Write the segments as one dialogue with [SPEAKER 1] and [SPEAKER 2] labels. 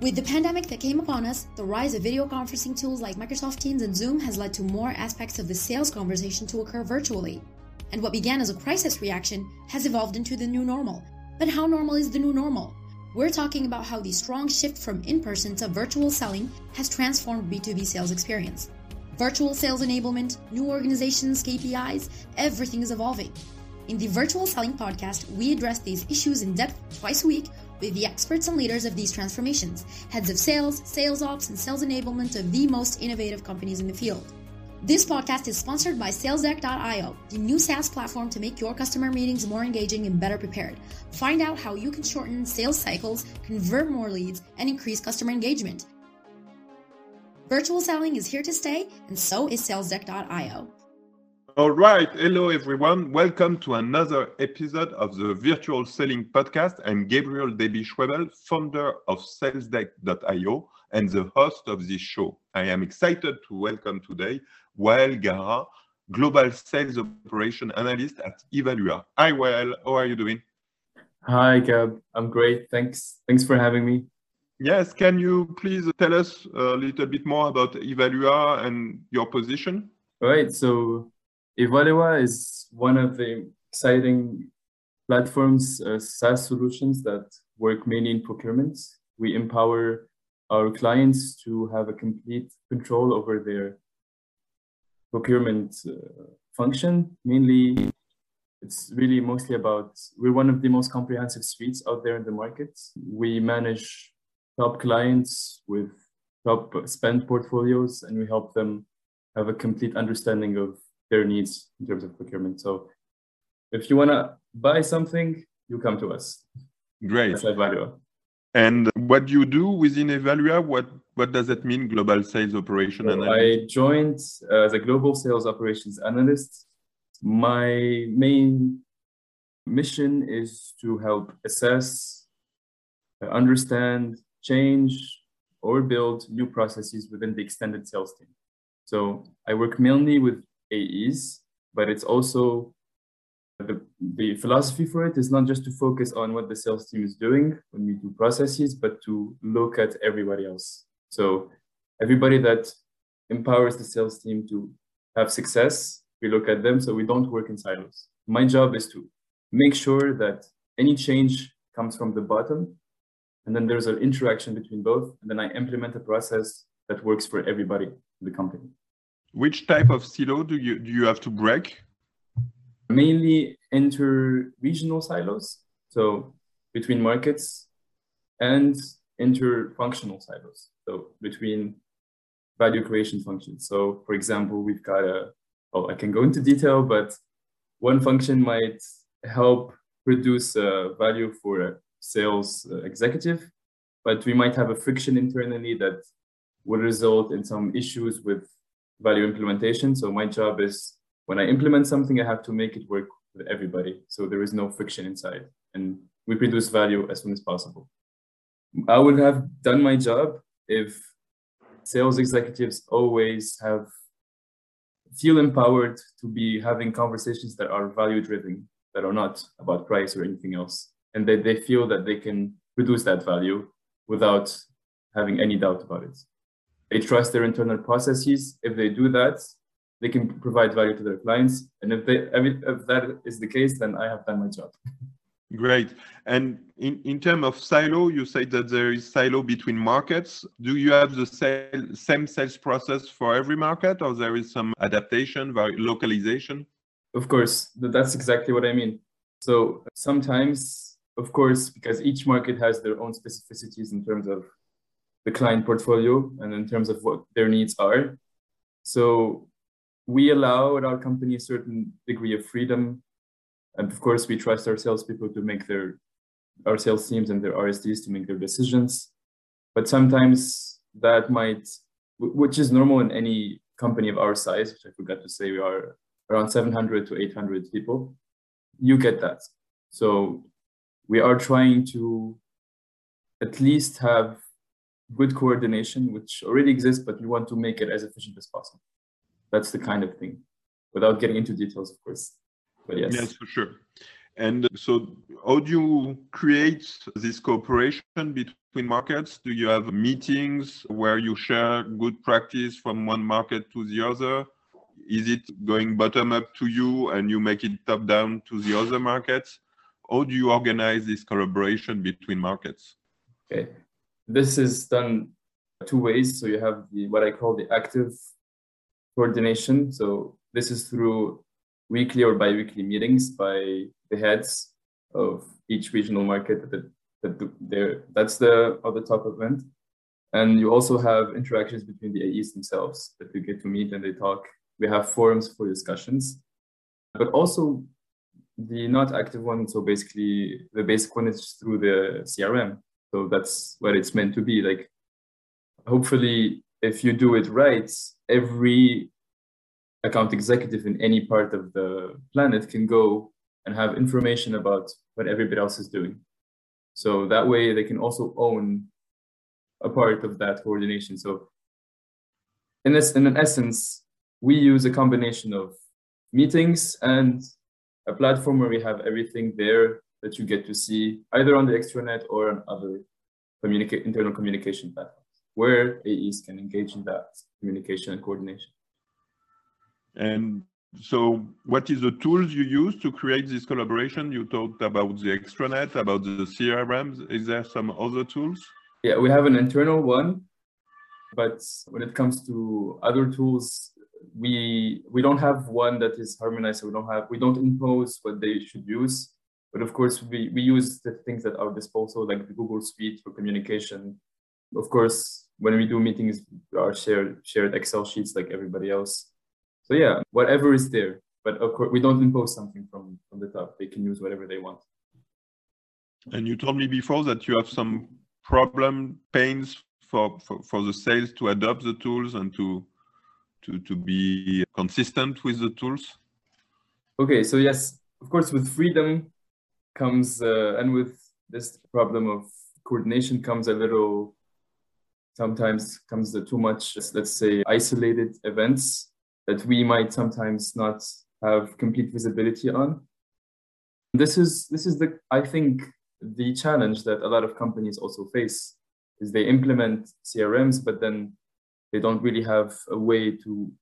[SPEAKER 1] With the pandemic that came upon us, the rise of video conferencing tools like Microsoft Teams and Zoom has led to more aspects of the sales conversation to occur virtually. And what began as a crisis reaction has evolved into the new normal. But how normal is the new normal? We're talking about how the strong shift from in person to virtual selling has transformed B2B sales experience. Virtual sales enablement, new organizations, KPIs, everything is evolving. In the Virtual Selling Podcast, we address these issues in depth twice a week with the experts and leaders of these transformations, heads of sales, sales ops, and sales enablement of the most innovative companies in the field. This podcast is sponsored by SalesDeck.io, the new SaaS platform to make your customer meetings more engaging and better prepared. Find out how you can shorten sales cycles, convert more leads, and increase customer engagement. Virtual selling is here to stay, and so is SalesDeck.io.
[SPEAKER 2] All right. Hello, everyone. Welcome to another episode of the Virtual Selling Podcast. I'm Gabriel Deby Schwebel, founder of SalesDeck.io and the host of this show. I am excited to welcome today Wael Gara, Global Sales Operation Analyst at Ivalua. Hi, Wael. How are you doing?
[SPEAKER 3] Hi, Gab. I'm great. Thanks. Thanks for having me.
[SPEAKER 2] Yes. Can you please tell us a little bit more about Ivalua and your position?
[SPEAKER 3] All right. So Ivalua is one of the exciting platforms, uh, SaaS solutions that work mainly in procurement. We empower our clients to have a complete control over their procurement uh, function. Mainly, it's really mostly about, we're one of the most comprehensive suites out there in the market. We manage top clients with top spend portfolios and we help them have a complete understanding of their needs in terms of procurement. So if you want to buy something, you come to us.
[SPEAKER 2] Great. That's Ivalua. And what do you do within Ivalua? What what does that mean, global sales operation
[SPEAKER 3] so analyst? I joined uh, as a global sales operations analyst. My main mission is to help assess, uh, understand, change, or build new processes within the extended sales team. So I work mainly with AEs, but it's also the, the philosophy for it is not just to focus on what the sales team is doing when we do processes, but to look at everybody else. So everybody that empowers the sales team to have success, we look at them so we don't work in silos. My job is to make sure that any change comes from the bottom and then there's an interaction between both and then i implement a process that works for everybody in the company
[SPEAKER 2] which type of silo do you do you have to break?
[SPEAKER 3] Mainly inter-regional silos, so between markets, and inter-functional silos, so between value creation functions. So, for example, we've got a oh, I can go into detail, but one function might help produce a value for a sales uh, executive, but we might have a friction internally that would result in some issues with value implementation. So my job is when I implement something, I have to make it work with everybody. So there is no friction inside and we produce value as soon as possible. I would have done my job if sales executives always have feel empowered to be having conversations that are value driven, that are not about price or anything else, and that they feel that they can produce that value without having any doubt about it they trust their internal processes. If they do that, they can provide value to their clients. And if they if that is the case, then I have done my job.
[SPEAKER 2] Great. And in, in terms of silo, you say that there is silo between markets. Do you have the sale, same sales process for every market or there is some adaptation, localization?
[SPEAKER 3] Of course, that's exactly what I mean. So sometimes, of course, because each market has their own specificities in terms of the client portfolio and in terms of what their needs are. So we allow at our company a certain degree of freedom. And of course, we trust our salespeople to make their, our sales teams and their RSDs to make their decisions. But sometimes that might, which is normal in any company of our size, which I forgot to say, we are around 700 to 800 people. You get that. So we are trying to at least have good coordination, which already exists, but we want to make it as efficient as possible. That's the kind of thing, without getting into details, of course. But yes.
[SPEAKER 2] Yes, for sure. And uh, so, how do you create this cooperation between markets? Do you have meetings where you share good practice from one market to the other? Is it going bottom up to you and you make it top down to the other markets? How do you organize this collaboration between markets?
[SPEAKER 3] Okay, this is done two ways. So you have the what I call the active coordination. So this is through weekly or bi-weekly meetings by the heads of each regional market that, that there that's the other top event and you also have interactions between the AEs themselves that we get to meet and they talk we have forums for discussions but also the not active one so basically the basic one is through the crm so that's what it's meant to be like hopefully if you do it right every account executive in any part of the planet can go and have information about what everybody else is doing. So that way they can also own a part of that coordination. So in this, in an essence, we use a combination of meetings and a platform where we have everything there that you get to see either on the extranet or on other communicate internal communication platforms where AEs can engage in that communication and coordination.
[SPEAKER 2] And so what is the tools you use to create this collaboration? You talked about the extranet, about the CRMs. Is there some other tools?
[SPEAKER 3] Yeah, we have an internal one, but when it comes to other tools, we we don't have one that is harmonized. So we don't have we don't impose what they should use. But of course, we, we use the things that are disposal, like the Google Suite for communication. Of course, when we do meetings, our shared shared Excel sheets like everybody else so yeah, whatever is there. But of course, we don't impose something from, from the top. They can use whatever they want.
[SPEAKER 2] And you told me before that you have some problem pains for, for, for the sales to adopt the tools and to, to, to be consistent with the tools?
[SPEAKER 3] Okay, so yes, of course, with freedom comes, uh, and with this problem of coordination comes a little, sometimes comes the too much, let's say, isolated events that we might sometimes not have complete visibility on. This is this is the I think the challenge that a lot of companies also face is they implement CRMs, but then they don't really have a way to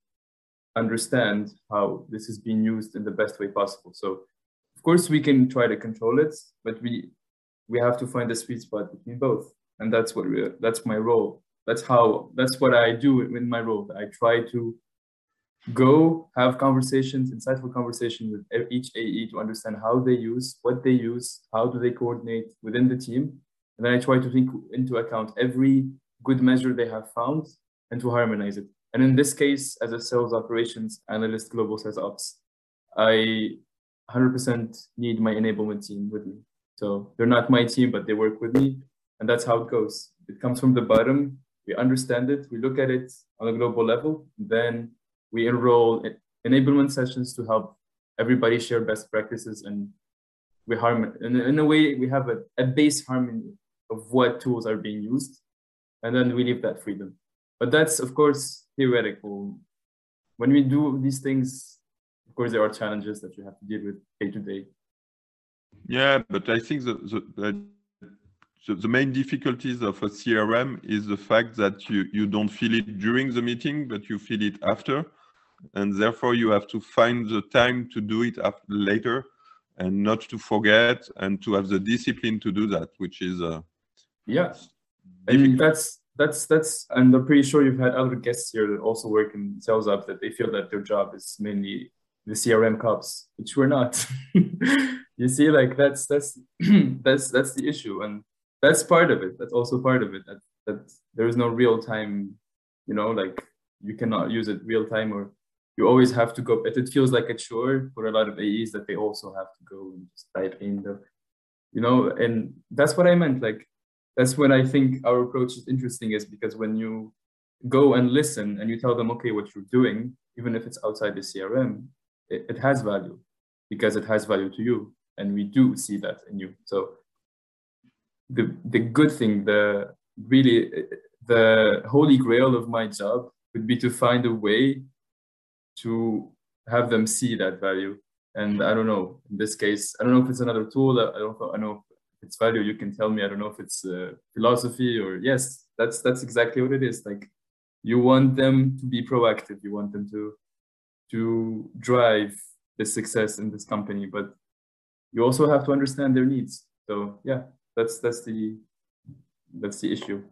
[SPEAKER 3] understand how this is being used in the best way possible. So of course we can try to control it, but we we have to find a sweet spot between both. And that's what we, that's my role. That's how that's what I do in my role. I try to go have conversations, insightful conversation with each AE to understand how they use, what they use, how do they coordinate within the team. And then I try to take into account every good measure they have found and to harmonize it. And in this case, as a sales operations analyst, global sales ops, I 100% need my enablement team with me. So they're not my team, but they work with me. And that's how it goes. It comes from the bottom. We understand it. We look at it on a global level. Then we enroll enablement sessions to help everybody share best practices and we harmon in, in a way we have a, a base harmony of what tools are being used and then we leave that freedom but that's of course theoretical when we do these things course there are challenges that you have to deal with day to day?
[SPEAKER 2] Yeah but i think the, the, the, the main difficulties of a crm is the fact that you you don't feel it during the meeting but you feel it after. And therefore you have to find the time to do it after, later and not to forget and to have the discipline to do that which is uh,
[SPEAKER 3] yeah. I think that's that's that's and i'm pretty sure you've had other guests here that also work in sales ops that they feel that their job is mainly the crm cops which we're not you see like that's that's that's that's the issue and that's part of it that's also part of it that that there is no real time you know like you cannot use it real time or you always have to go. It feels like a chore for a lot of AEs that they also have to go and just type in the, you know, and that's what I meant. Like that's when I think our approach is interesting, is because when you go and listen and you tell them, okay, what you're doing, even if it's outside the CRM, it, it has value because it has value to you, and we do see that in you. So the the good thing, the really the holy grail of my job would be to find a way to have them see that value And I don't know, in this case, I don't know if it's another tool. I don't know, I know if it's value. You can tell me. I don't know if it's uh, philosophy or yes, that's that's exactly what it is. Like you want them to be proactive. You want them to to drive the success in this company, but you also have to understand their needs. So yeah, that's that's the that's the issue.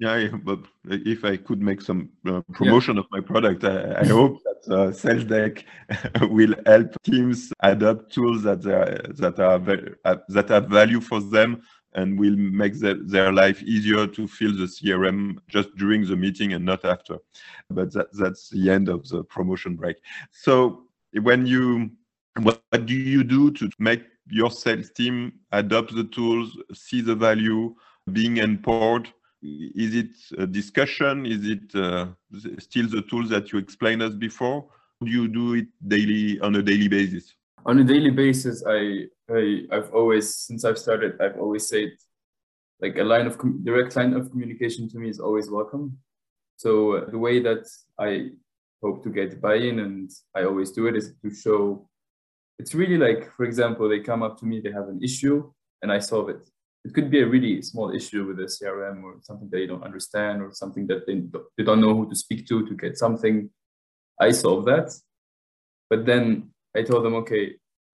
[SPEAKER 2] Yeah, but if I could make some uh, promotion yeah. of my product, I, I hope that uh, SalesDeck will help teams adopt tools that are that are uh, that have value for them and will make the, their life easier to fill the CRM just during the meeting and not after. But that, that's the end of the promotion break. So when you what, what do you do to make your sales team adopt the tools, see the value, being empowered? Is it a discussion? Is it uh, still the tools that you explained us before? Do you do it daily on a daily basis?
[SPEAKER 3] On a daily basis, I, I I've always since I've started, I've always said like a line of direct line of communication to me is always welcome. So uh, the way that I hope to get buy-in and I always do it is to show it's really like for example they come up to me they have an issue and I solve it it could be a really small issue with a CRM or something they don't understand or something that they, they don't know who to speak to to get something. I solve that. But then I told them, okay,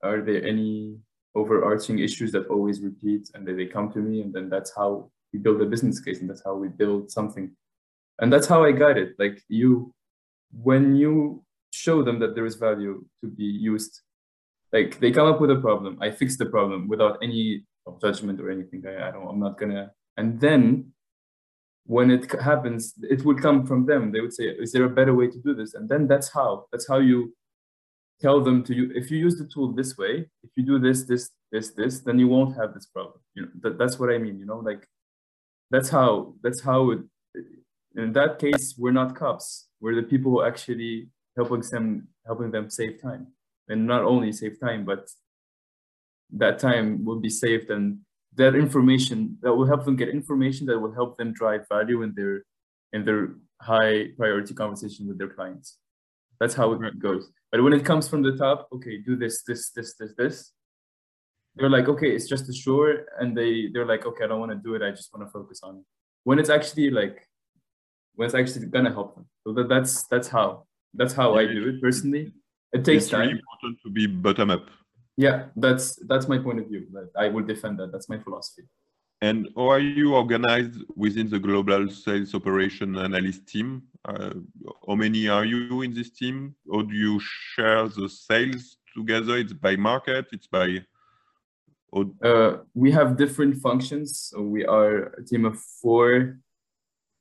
[SPEAKER 3] are there any overarching issues that always repeat? And then they come to me, and then that's how we build a business case, and that's how we build something. And that's how I guide it. Like you, when you show them that there is value to be used, like they come up with a problem, I fix the problem without any judgment or anything. I, I don't. I'm not gonna. And then when it happens, it would come from them. They would say, "Is there a better way to do this?" And then that's how. That's how you tell them to you. If you use the tool this way, if you do this, this, this, this, then you won't have this problem. You know, that, that's what I mean. You know, like that's how. That's how it. In that case, we're not cops. We're the people who actually helping them helping them save time, and not only save time, but that time will be saved and that information that will help them get information that will help them drive value in their in their high priority conversation with their clients that's how it goes. But when it comes from the top okay do this this this this this. They're like okay it's just a sure and they they're like okay i don't want to do it i just want to focus on it. When it's actually like when it's actually gonna help them. So that, that's that's how that's how i do it personally. It takes
[SPEAKER 2] it's
[SPEAKER 3] time.
[SPEAKER 2] really important to be bottom up
[SPEAKER 3] yeah that's that's my point of view that i will defend that. That's my philosophy
[SPEAKER 2] and how are you organized within the global sales operation analyst team? Uh, how many are you in this team? Or do you share the sales together? It's by market it's by
[SPEAKER 3] uh, we have different functions. So we are a team of four.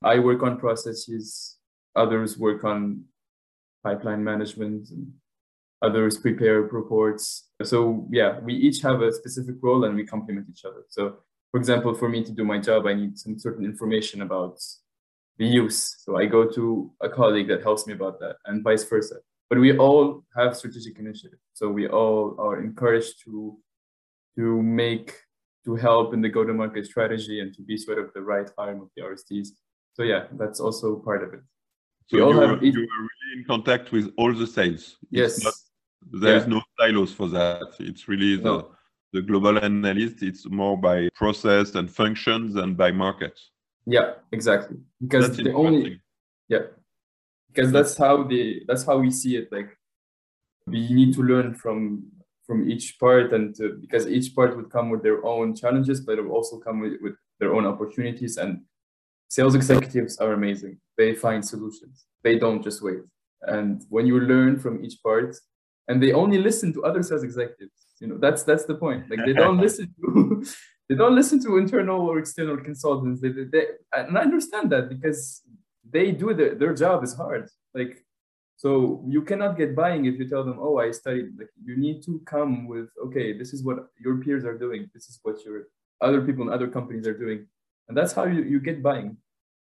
[SPEAKER 3] I work on processes others work on pipeline management and others prepare reports. So yeah, we each have a specific role and we complement each other. So for example, for me to do my job, I need some certain information about the use. So I go to a colleague that helps me about that and vice versa. But we all have strategic initiative. So we all are encouraged to to make to help in the go-to-market strategy and to be sort of the right arm of the RSDs. So yeah, that's also part of it.
[SPEAKER 2] So you are, you are really in contact with all the sales.
[SPEAKER 3] Yes. Not,
[SPEAKER 2] there is yeah. no silos for that. It's really the, no. The global analyst. It's more by process and functions than by market.
[SPEAKER 3] Yeah, exactly. Because that's the only yeah, because that's how the that's how we see it. Like we need to learn from from each part, and to, because each part would come with their own challenges, but it will also come with, with their own opportunities. And sales executives are amazing. They find solutions. They don't just wait. And when you learn from each part, and they only listen to other sales executives. You know, that's that's the point. Like they don't listen to they don't listen to internal or external consultants. They, they, they, and I understand that because they do their, their job is hard. Like so you cannot get buying if you tell them, oh, I studied. Like you need to come with, okay, this is what your peers are doing. This is what your other people in other companies are doing. And that's how you, you get buying.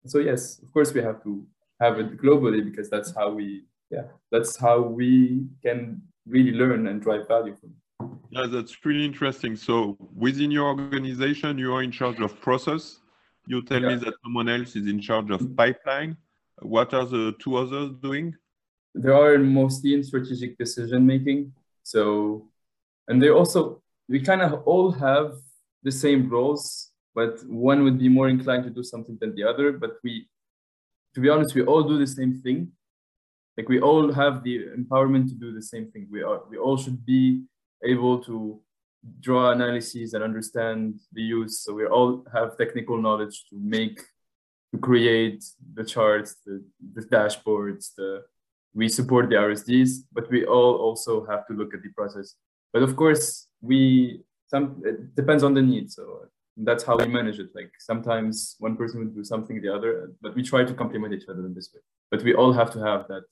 [SPEAKER 3] So yes, of course we have to have it globally because that's how we yeah, that's how we can really learn and drive value from it.
[SPEAKER 2] Yeah, that's really interesting. So within your organization, you are in charge of process. You tell yeah. me that someone else is in charge of pipeline. What are the two others doing?
[SPEAKER 3] They are mostly in strategic decision making. So, and they also, we kind of all have the same roles, but one would be more inclined to do something than the other. But we, to be honest, we all do the same thing. Like we all have the empowerment to do the same thing. We are, we all should be able to draw analyses and understand the use. So we all have technical knowledge to make, to create the charts, the, the dashboards, the we support the RSDs, but we all also have to look at the process. But of course, we some it depends on the need. So that's how we manage it. Like sometimes one person would do something the other, but we try to complement each other in this way. But we all have to have that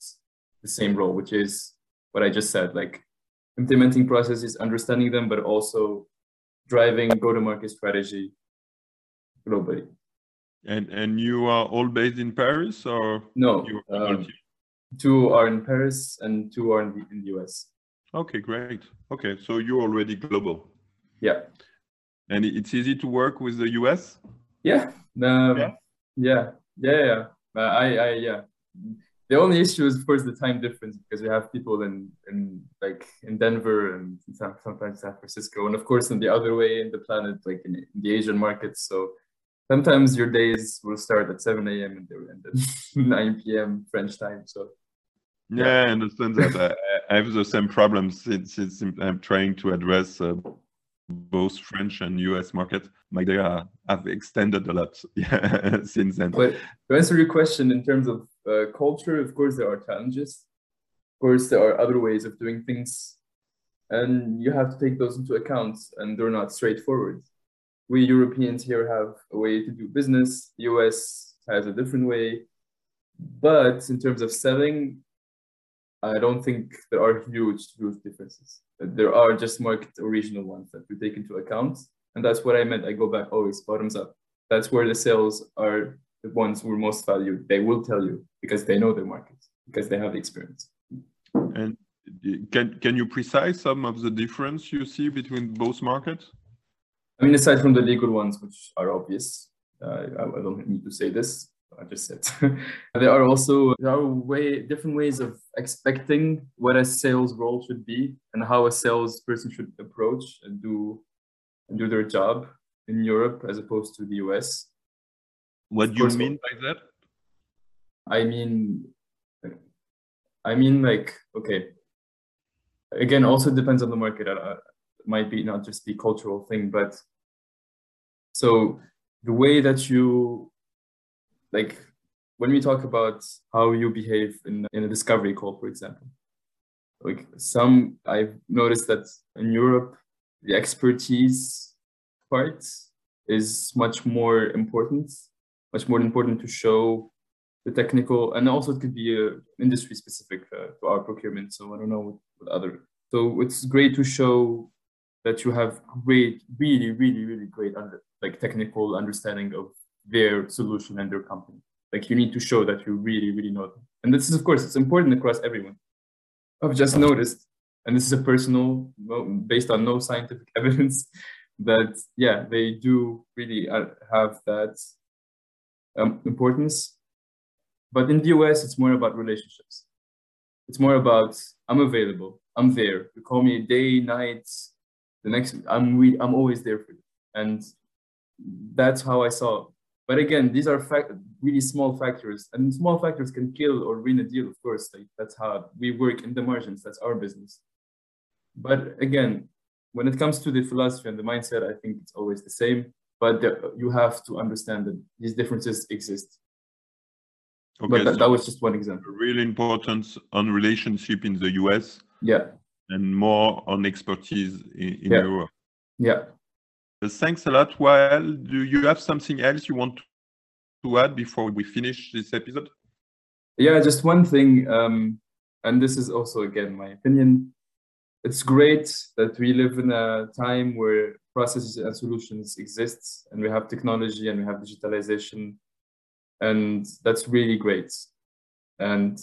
[SPEAKER 3] the same role, which is what I just said, like implementing processes, understanding them, but also driving go-to-market strategy globally.
[SPEAKER 2] And and you are all based in Paris or
[SPEAKER 3] no? Um, two are in Paris and two are in the, in the US.
[SPEAKER 2] Okay, great. Okay, so you're already global.
[SPEAKER 3] Yeah.
[SPEAKER 2] And it's easy to work with the US.
[SPEAKER 3] Yeah. Um, yeah. Yeah. Yeah. yeah. Uh, I. I. Yeah the only issue is of course the time difference because we have people in in like in Denver and sometimes San Francisco and of course in the other way in the planet like in, in the Asian markets so sometimes your days will start at 7 a.m. and they will end at 9 p.m. French time so
[SPEAKER 2] yeah, I understand that I, I, have the same problem since, since I'm trying to address uh, both French and US market. My day have extended a lot yeah, since then.
[SPEAKER 3] But to answer your question in terms of uh, culture, of course, there are challenges. Of course, there are other ways of doing things, and you have to take those into account, and they're not straightforward. We Europeans here have a way to do business. The US has a different way, but in terms of selling, I don't think there are huge, huge differences. There are just market or regional ones that we take into account, and that's what I meant. I go back always bottoms up. That's where the sales are the ones who are most valued, they will tell you because they know their markets, because they have the experience.
[SPEAKER 2] And can can you precise some of the difference you see between both markets?
[SPEAKER 3] I mean, aside from the legal ones, which are obvious, uh, I, I, don't need to say this. I just said there are also there are way different ways of expecting what a sales role should be and how a salesperson should approach and do and do their job in Europe as opposed to the US.
[SPEAKER 2] What do you mean by that?
[SPEAKER 3] I mean, I mean, like, okay. Again, also depends on the market. Uh, it might be not just the cultural thing, but so the way that you, like, when we talk about how you behave in, in a discovery call, for example, like some, I've noticed that in Europe, the expertise part is much more important much more important to show the technical, and also it could be a industry specific uh, to our procurement. So I don't know what, what other. So it's great to show that you have great, really, really, really great under, like technical understanding of their solution and their company. Like you need to show that you really, really know them. And this is, of course, it's important across everyone. I've just noticed, and this is a personal, based on no scientific evidence, that yeah, they do really uh, have that um, importance. But in the US, it's more about relationships. It's more about I'm available, I'm there. You call me day, night, the next I'm re- I'm always there for you, and that's how I saw. But again, these are fact- really small factors, and small factors can kill or win a deal. Of course, like that's how we work in the margins. That's our business. But again, when it comes to the philosophy and the mindset, I think it's always the same but there, you have to understand that these differences exist. Okay, but that, so that was just one example.
[SPEAKER 2] Real important on relationship in the US.
[SPEAKER 3] Yeah.
[SPEAKER 2] And more on expertise in, in yeah. Europe.
[SPEAKER 3] Yeah.
[SPEAKER 2] Uh, thanks a lot. Well, do you have something else you want to add before we finish this episode?
[SPEAKER 3] Yeah, just one thing. Um, and this is also, again, my opinion. It's great that we live in a time where processes and solutions exist and we have technology and we have digitalization and that's really great. And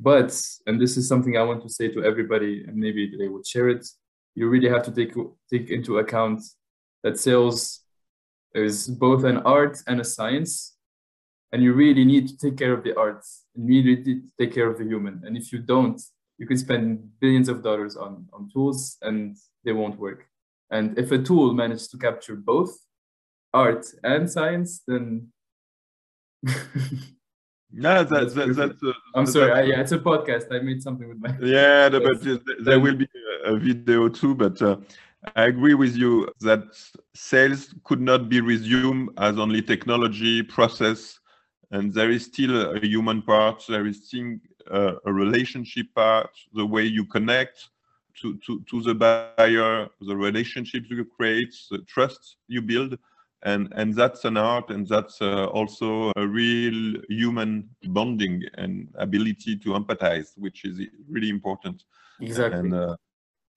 [SPEAKER 3] but and this is something i want to say to everybody and maybe they would share it you really have to take take into account that sales is both an art and a science and you really need to take care of the art and you really need to take care of the human. And if you don't you can spend billions of dollars on, on tools and they won't work. And if a tool manages to capture both art and science, then
[SPEAKER 2] no, that's that, that's. Uh,
[SPEAKER 3] I'm sorry. I, yeah, it's a podcast. I made something with my.
[SPEAKER 2] Yeah, but there will be a video too. But uh, I agree with you that sales could not be resumed as only technology process, and there is still a human part. There is still uh, a relationship part, the way you connect to, to, to the buyer, the relationships you create, the trust you build. And, and that's an art and that's uh, also a real human bonding and ability to empathize, which is really important.
[SPEAKER 3] Exactly.
[SPEAKER 2] And, uh,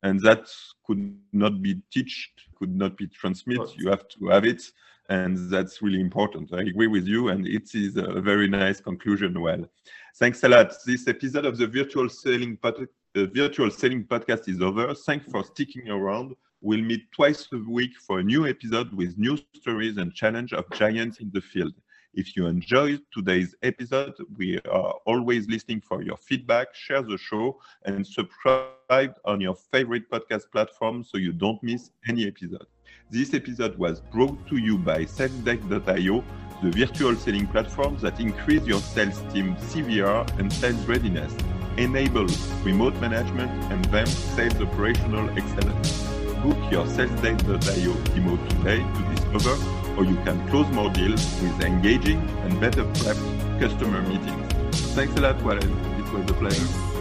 [SPEAKER 2] and that could not be taught, could not be transmitted. You have to have it, and that's really important. I agree with you, and it is a very nice conclusion. Well, thanks a lot. This episode of the Virtual Selling Pod- the Virtual Selling Podcast is over. Thanks for sticking around. We'll meet twice a week for a new episode with new stories and challenge of giants in the field. If you enjoyed today's episode, we are always listening for your feedback. Share the show and subscribe on your favorite podcast platform so you don't miss any episode. This episode was brought to you by SalesDeck.io, the virtual selling platform that increase your sales team CVR and sales readiness enable remote management and then sales operational excellence. Book your salesdeck.io demo today to discover or you can close more deals with engaging and better prepped customer meetings. Thanks a lot, Warren. It was a pleasure.